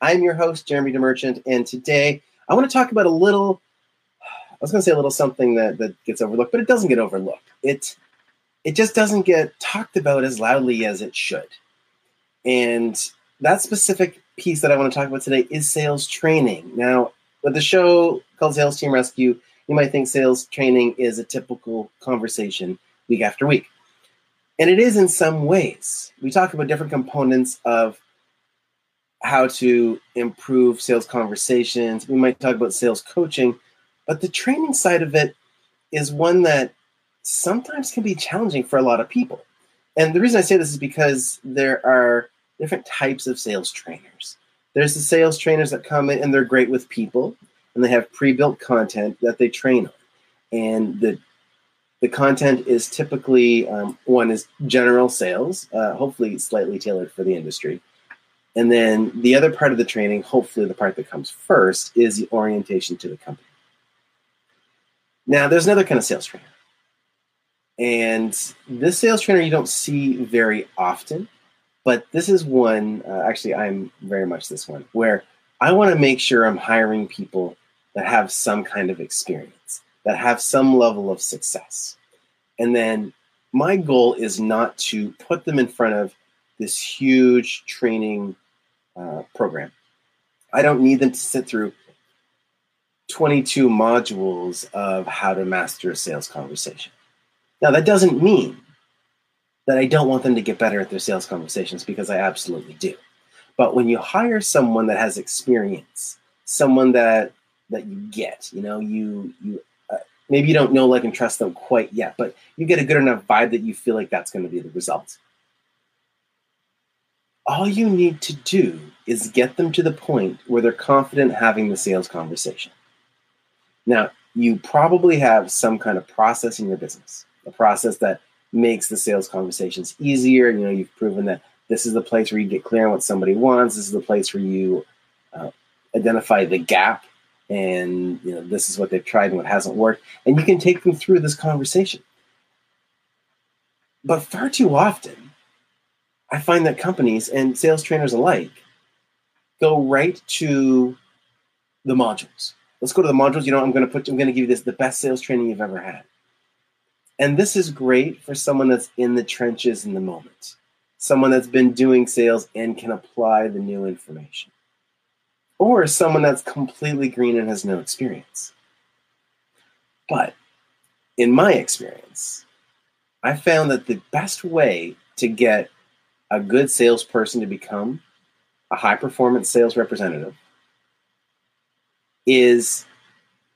I'm your host, Jeremy DeMerchant, and today I want to talk about a little, I was going to say a little something that, that gets overlooked, but it doesn't get overlooked. It, it just doesn't get talked about as loudly as it should. And that specific piece that I want to talk about today is sales training. Now, with the show called Sales Team Rescue, you might think sales training is a typical conversation week after week. And it is in some ways. We talk about different components of how to improve sales conversations. We might talk about sales coaching, but the training side of it is one that sometimes can be challenging for a lot of people. And the reason I say this is because there are different types of sales trainers. There's the sales trainers that come in and they're great with people and they have pre-built content that they train on. And the the content is typically um, one is general sales, uh, hopefully slightly tailored for the industry. And then the other part of the training, hopefully the part that comes first, is the orientation to the company. Now, there's another kind of sales trainer. And this sales trainer you don't see very often. But this is one, uh, actually, I'm very much this one, where I want to make sure I'm hiring people that have some kind of experience, that have some level of success. And then my goal is not to put them in front of this huge training uh, program. I don't need them to sit through 22 modules of how to master a sales conversation. Now, that doesn't mean that I don't want them to get better at their sales conversations because I absolutely do. But when you hire someone that has experience, someone that that you get, you know, you you uh, maybe you don't know, like, and trust them quite yet, but you get a good enough vibe that you feel like that's going to be the result. All you need to do is get them to the point where they're confident having the sales conversation. Now, you probably have some kind of process in your business, a process that makes the sales conversations easier. You know, you've proven that this is the place where you get clear on what somebody wants. This is the place where you uh, identify the gap, and you know this is what they've tried and what hasn't worked, and you can take them through this conversation. But far too often, I find that companies and sales trainers alike go right to the modules. Let's go to the modules. You know, I'm going to put. I'm going to give you this the best sales training you've ever had. And this is great for someone that's in the trenches in the moment, someone that's been doing sales and can apply the new information, or someone that's completely green and has no experience. But in my experience, I found that the best way to get a good salesperson to become a high performance sales representative is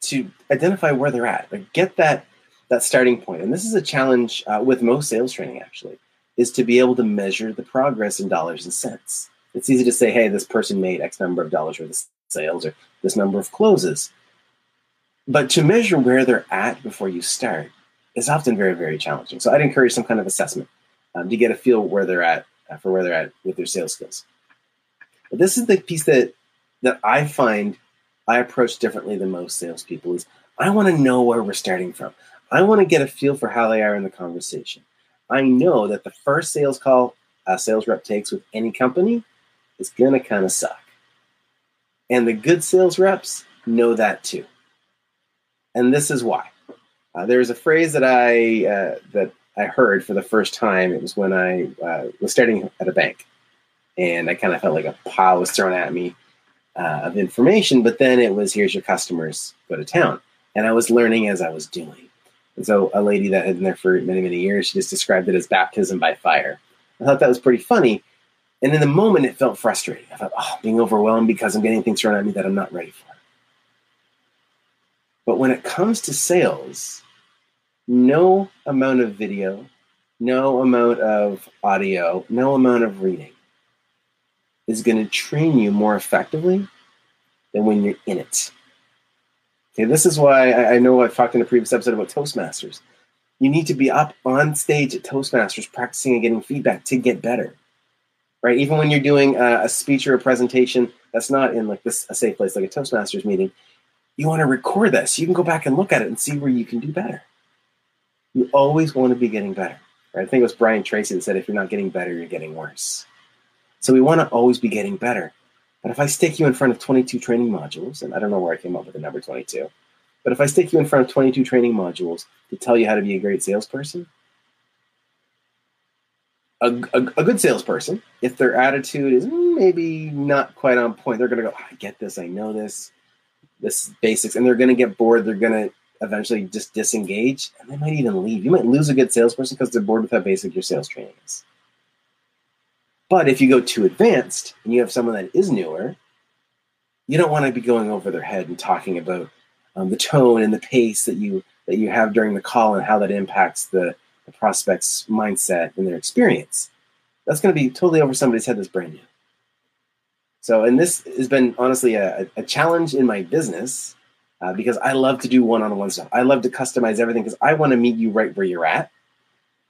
to identify where they're at, like get that that starting point. And this is a challenge uh, with most sales training, actually, is to be able to measure the progress in dollars and cents. It's easy to say, hey, this person made X number of dollars worth of sales or this number of closes. But to measure where they're at before you start is often very, very challenging. So I'd encourage some kind of assessment um, to get a feel where they're at for where they're at with their sales skills. But this is the piece that that I find I approach differently than most salespeople is I want to know where we're starting from. I want to get a feel for how they are in the conversation. I know that the first sales call a sales rep takes with any company is going to kind of suck. And the good sales reps know that too. And this is why. Uh, there was a phrase that I uh, that I heard for the first time. It was when I uh, was starting at a bank, and I kind of felt like a pile was thrown at me uh, of information. But then it was, "Here's your customers, go to town," and I was learning as I was doing. And so a lady that had been there for many, many years, she just described it as baptism by fire. I thought that was pretty funny. And in the moment, it felt frustrating. I thought, oh, being overwhelmed because I'm getting things thrown at me that I'm not ready for. But when it comes to sales, no amount of video, no amount of audio, no amount of reading is going to train you more effectively than when you're in it. Okay, this is why I, know I've talked in a previous episode about Toastmasters. You need to be up on stage at Toastmasters practicing and getting feedback to get better. Right? Even when you're doing a, a speech or a presentation that's not in like this a safe place like a Toastmasters meeting, you want to record this. You can go back and look at it and see where you can do better. You always want to be getting better. Right? I think it was Brian Tracy that said if you're not getting better, you're getting worse. So we want to always be getting better. But if I stick you in front of 22 training modules, and I don't know where I came up with the number 22, but if I stick you in front of 22 training modules to tell you how to be a great salesperson, a, a, a good salesperson, if their attitude is mm, maybe not quite on point, they're going to go, I get this, I know this, this basics, and they're going to get bored. They're going to eventually just disengage, and they might even leave. You might lose a good salesperson because they're bored with how basic your sales training is. But if you go too advanced and you have someone that is newer, you don't want to be going over their head and talking about um, the tone and the pace that you that you have during the call and how that impacts the, the prospect's mindset and their experience. That's going to be totally over somebody's head that's brand new. So, and this has been honestly a, a challenge in my business uh, because I love to do one-on-one stuff. I love to customize everything because I want to meet you right where you're at.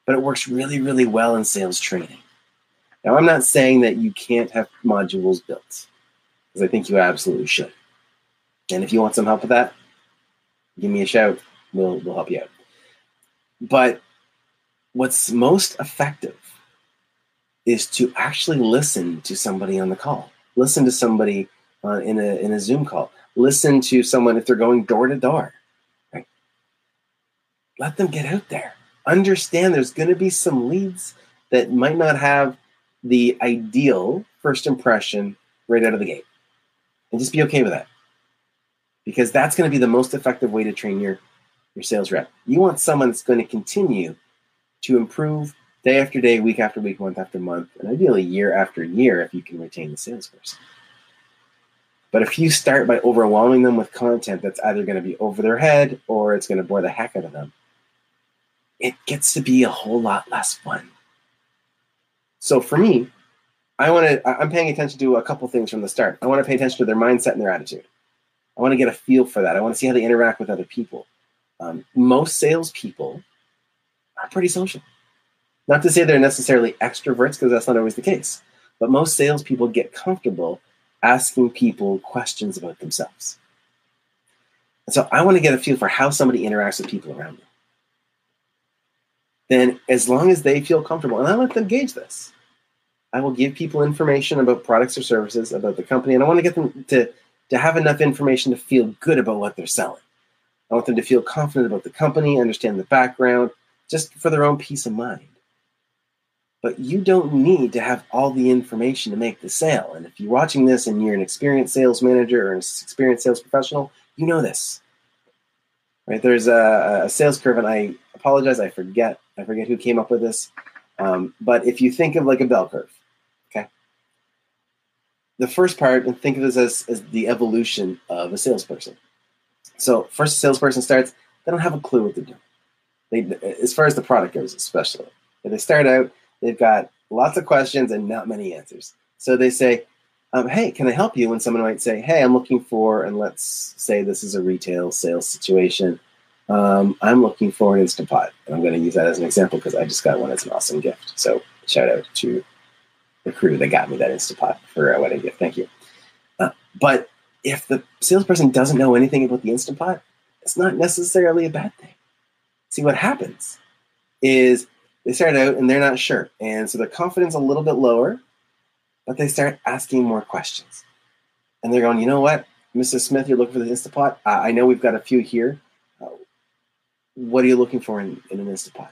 But it works really, really well in sales training. Now, I'm not saying that you can't have modules built, because I think you absolutely should. And if you want some help with that, give me a shout. We'll, we'll help you out. But what's most effective is to actually listen to somebody on the call. Listen to somebody uh, in a in a Zoom call. Listen to someone if they're going door to door. Let them get out there. Understand there's going to be some leads that might not have the ideal first impression right out of the gate. And just be okay with that. Because that's going to be the most effective way to train your, your sales rep. You want someone that's going to continue to improve day after day, week after week, month after month, and ideally year after year if you can retain the sales salesperson. But if you start by overwhelming them with content that's either going to be over their head or it's going to bore the heck out of them, it gets to be a whole lot less fun. So for me, I want to. I'm paying attention to a couple things from the start. I want to pay attention to their mindset and their attitude. I want to get a feel for that. I want to see how they interact with other people. Um, most salespeople are pretty social. Not to say they're necessarily extroverts, because that's not always the case. But most salespeople get comfortable asking people questions about themselves. And so I want to get a feel for how somebody interacts with people around them. Then, as long as they feel comfortable, and I let them gauge this, I will give people information about products or services, about the company, and I want to get them to, to have enough information to feel good about what they're selling. I want them to feel confident about the company, understand the background, just for their own peace of mind. But you don't need to have all the information to make the sale. And if you're watching this and you're an experienced sales manager or an experienced sales professional, you know this. Right? There's a, a sales curve, and I apologize, I forget, I forget who came up with this. Um, but if you think of like a bell curve, okay, the first part, and think of this as, as the evolution of a salesperson. So first, a salesperson starts, they don't have a clue what they're doing. They, as far as the product goes, especially. If they start out, they've got lots of questions and not many answers. So they say, um, hey, can I help you? When someone might say, hey, I'm looking for, and let's say this is a retail sales situation. Um, I'm looking for an Instapot. And I'm going to use that as an example because I just got one as an awesome gift. So shout out to the crew that got me that Instapot for a wedding gift. Thank you. Uh, but if the salesperson doesn't know anything about the Instapot, it's not necessarily a bad thing. See, what happens is they start out and they're not sure. And so their confidence a little bit lower, but they start asking more questions. And they're going, you know what, Mrs. Smith, you're looking for the Instapot. Uh, I know we've got a few here. Uh, what are you looking for in, in an Instapot?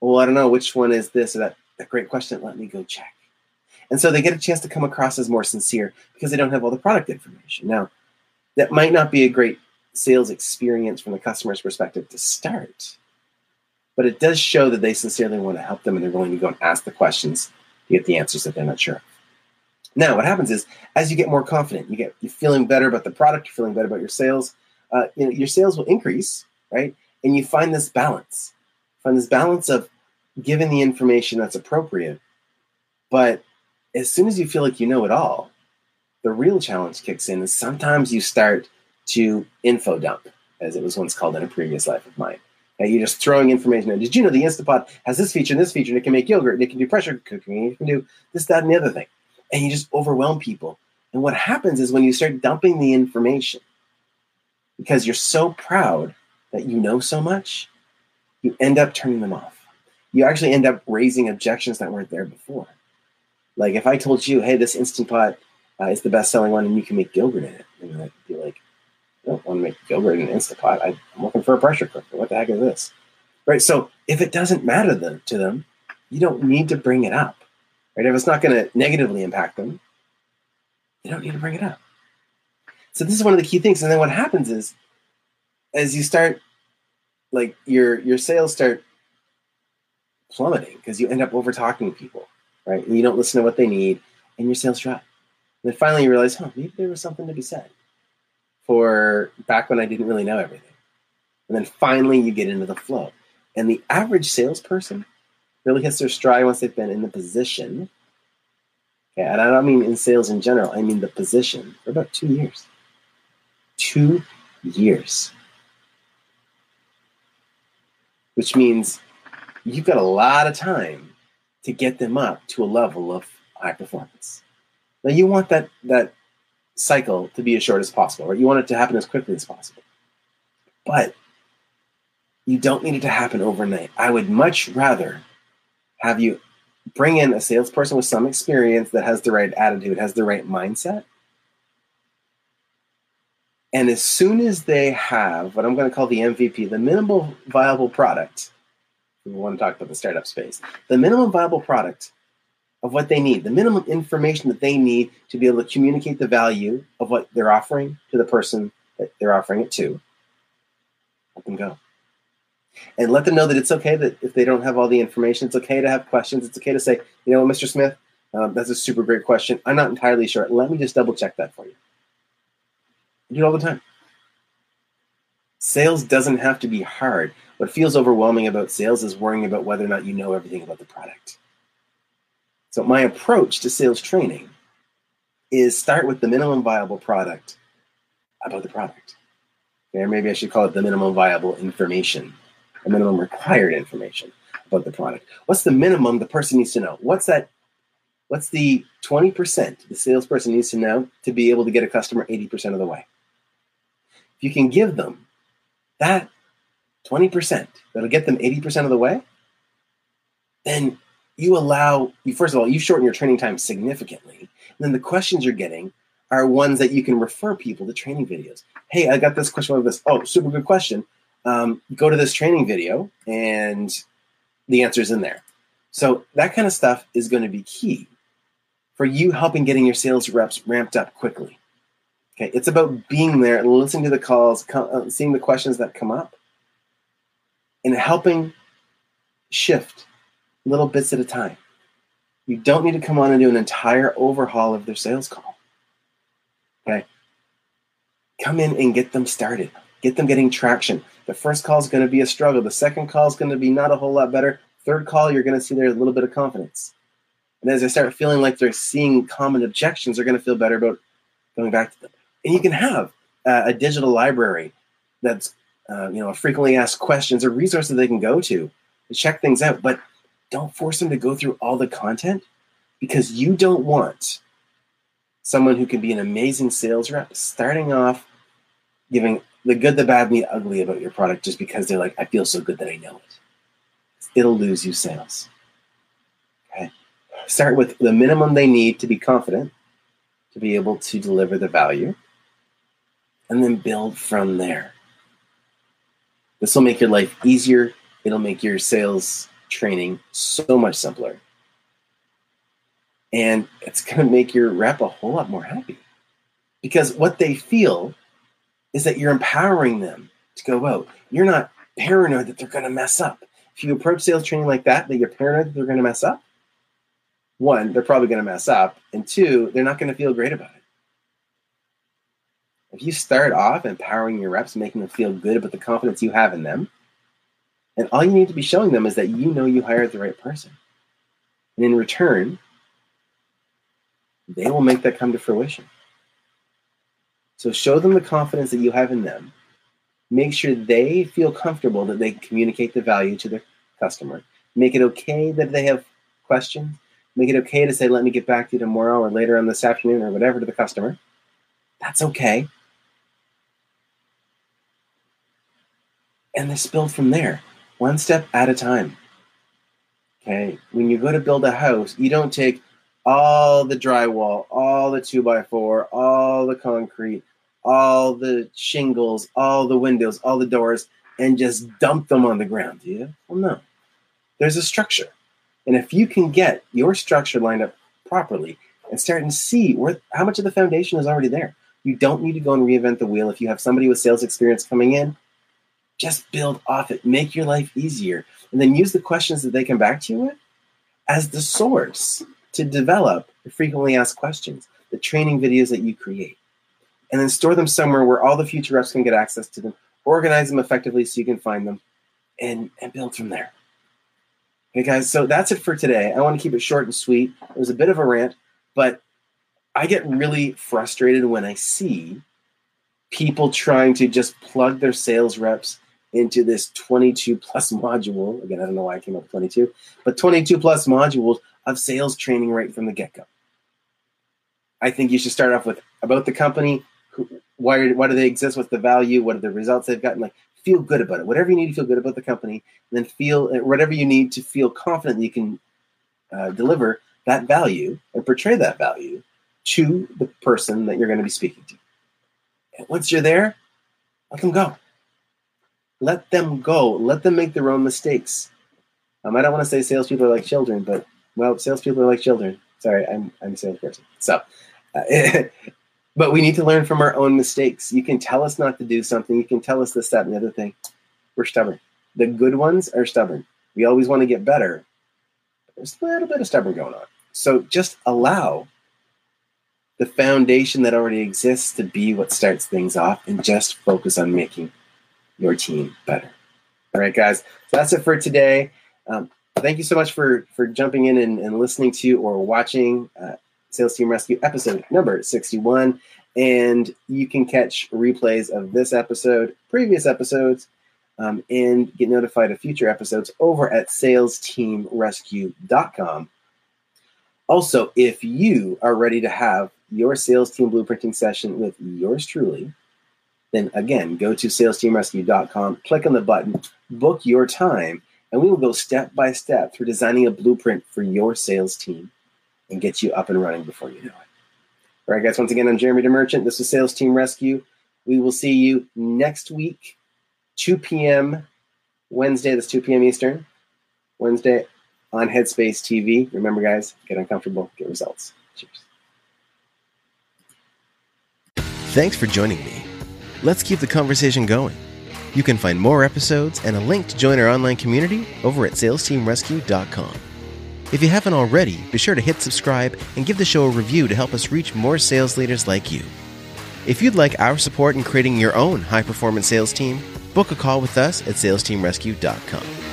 Well, I don't know which one is this or that. A great question. Let me go check. And so they get a chance to come across as more sincere because they don't have all the product information. Now, that might not be a great sales experience from the customer's perspective to start, but it does show that they sincerely want to help them and they're willing to go and ask the questions to get the answers that they're not sure. Now, what happens is as you get more confident, you get you're feeling better about the product, you're feeling better about your sales. Uh, you know, your sales will increase, right? And you find this balance, find this balance of giving the information that's appropriate, but as soon as you feel like you know it all, the real challenge kicks in is sometimes you start to info dump, as it was once called in a previous life of mine. You're just throwing information in. Did you know the Instapot has this feature and this feature, and it can make yogurt, and it can do pressure cooking, and it can do this, that, and the other thing. And you just overwhelm people. And what happens is when you start dumping the information, because you're so proud that you know so much, you end up turning them off. You actually end up raising objections that weren't there before. Like if I told you, hey, this Instant Pot uh, is the best selling one and you can make yogurt in it, and be like, I don't want to make yogurt in an Instant Pot. I'm looking for a pressure cooker. What the heck is this? Right. So if it doesn't matter them, to them, you don't need to bring it up. Right. If it's not going to negatively impact them, you don't need to bring it up. So this is one of the key things. And then what happens is, as you start, like your your sales start plummeting because you end up over talking people, right? And you don't listen to what they need, and your sales drop. And then finally you realize, oh, maybe there was something to be said for back when I didn't really know everything. And then finally you get into the flow. And the average salesperson really hits their stride once they've been in the position. Okay, and I don't mean in sales in general, I mean the position for about two years. Two years. Which means you've got a lot of time to get them up to a level of high performance. Now you want that that cycle to be as short as possible, right? You want it to happen as quickly as possible. But you don't need it to happen overnight. I would much rather have you bring in a salesperson with some experience that has the right attitude, has the right mindset. And as soon as they have what I'm going to call the MVP, the minimal viable product, we want to talk about the startup space, the minimum viable product of what they need, the minimum information that they need to be able to communicate the value of what they're offering to the person that they're offering it to. Let them go. And let them know that it's okay that if they don't have all the information, it's okay to have questions. It's okay to say, you know, Mr. Smith, um, that's a super great question. I'm not entirely sure. Let me just double check that for you. I do it all the time. Sales doesn't have to be hard. What feels overwhelming about sales is worrying about whether or not you know everything about the product. So my approach to sales training is start with the minimum viable product about the product. Or maybe I should call it the minimum viable information, the minimum required information about the product. What's the minimum the person needs to know? What's that? What's the 20% the salesperson needs to know to be able to get a customer 80% of the way? If you can give them that 20% that'll get them 80% of the way, then you allow you first of all you shorten your training time significantly. And then the questions you're getting are ones that you can refer people to training videos. Hey i got this question about this. Oh super good question. Um, go to this training video and the answer's in there. So that kind of stuff is going to be key for you helping getting your sales reps ramped up quickly. Okay it's about being there and listening to the calls uh, seeing the questions that come up and helping shift little bits at a time. You don't need to come on and do an entire overhaul of their sales call. Okay? Come in and get them started. Get them getting traction. The first call is going to be a struggle. The second call is going to be not a whole lot better. Third call, you're going to see there's a little bit of confidence. And as they start feeling like they're seeing common objections, they're going to feel better about going back to them. And you can have uh, a digital library that's uh, you know frequently asked questions or resources they can go to to check things out. But don't force them to go through all the content because you don't want someone who can be an amazing sales rep starting off giving the good, the bad, and the ugly about your product just because they're like, I feel so good that I know it. It'll lose you sales. Okay. Start with the minimum they need to be confident to be able to deliver the value, and then build from there. This will make your life easier. It'll make your sales training so much simpler. And it's going to make your rep a whole lot more happy because what they feel is that you're empowering them to go out. You're not paranoid that they're going to mess up. If you approach sales training like that, that you're paranoid that they're going to mess up, one, they're probably going to mess up. And two, they're not going to feel great about it. If you start off empowering your reps, making them feel good about the confidence you have in them, and all you need to be showing them is that you know you hired the right person. And in return, they will make that come to fruition. So show them the confidence that you have in them. Make sure they feel comfortable that they communicate the value to their customer. Make it okay that they have questions. Make it okay to say, let me get back to you tomorrow or later on this afternoon or whatever to the customer. That's okay. And this build from there, one step at a time. Okay. When you go to build a house, you don't take all the drywall, all the two by four, all the concrete, all the shingles, all the windows, all the doors, and just dump them on the ground, do you? Well, no. There's a structure. And if you can get your structure lined up properly and start and see where how much of the foundation is already there. You don't need to go and reinvent the wheel. If you have somebody with sales experience coming in, just build off it. Make your life easier. And then use the questions that they come back to you with as the source to develop the frequently asked questions, the training videos that you create. And then store them somewhere where all the future reps can get access to them. Organize them effectively so you can find them and, and build from there. Okay, guys, so that's it for today. I want to keep it short and sweet. It was a bit of a rant, but I get really frustrated when I see people trying to just plug their sales reps into this 22 plus module. Again, I don't know why I came up with 22, but 22 plus modules of sales training right from the get go. I think you should start off with about the company, why, why do they exist, what's the value, what are the results they've gotten. Like, feel good about it. Whatever you need to feel good about the company, and then feel uh, whatever you need to feel confident that you can uh, deliver that value and portray that value to the person that you're going to be speaking to. And once you're there, let them go. Let them go. Let them make their own mistakes. Um, I don't want to say salespeople are like children, but well, salespeople are like children. Sorry, I'm I'm a salesperson. So, uh, but we need to learn from our own mistakes. You can tell us not to do something. You can tell us this, that, and the other thing. We're stubborn. The good ones are stubborn. We always want to get better. There's a little bit of stubborn going on. So just allow the foundation that already exists to be what starts things off and just focus on making your team better. All right, guys. So that's it for today. Um, thank you so much for for jumping in and, and listening to or watching uh, Sales Team Rescue episode number 61. And you can catch replays of this episode, previous episodes, um, and get notified of future episodes over at salesteamrescue.com. Also, if you are ready to have your sales team blueprinting session with yours truly, then again, go to salesteamrescue.com, click on the button, book your time, and we will go step by step through designing a blueprint for your sales team and get you up and running before you know it. All right, guys, once again, I'm Jeremy DeMerchant. This is Sales Team Rescue. We will see you next week, 2 p.m. Wednesday, that's 2 p.m. Eastern, Wednesday on Headspace TV. Remember, guys, get uncomfortable, get results. Cheers. Thanks for joining me. Let's keep the conversation going. You can find more episodes and a link to join our online community over at salesteamrescue.com. If you haven't already, be sure to hit subscribe and give the show a review to help us reach more sales leaders like you. If you'd like our support in creating your own high performance sales team, book a call with us at salesteamrescue.com.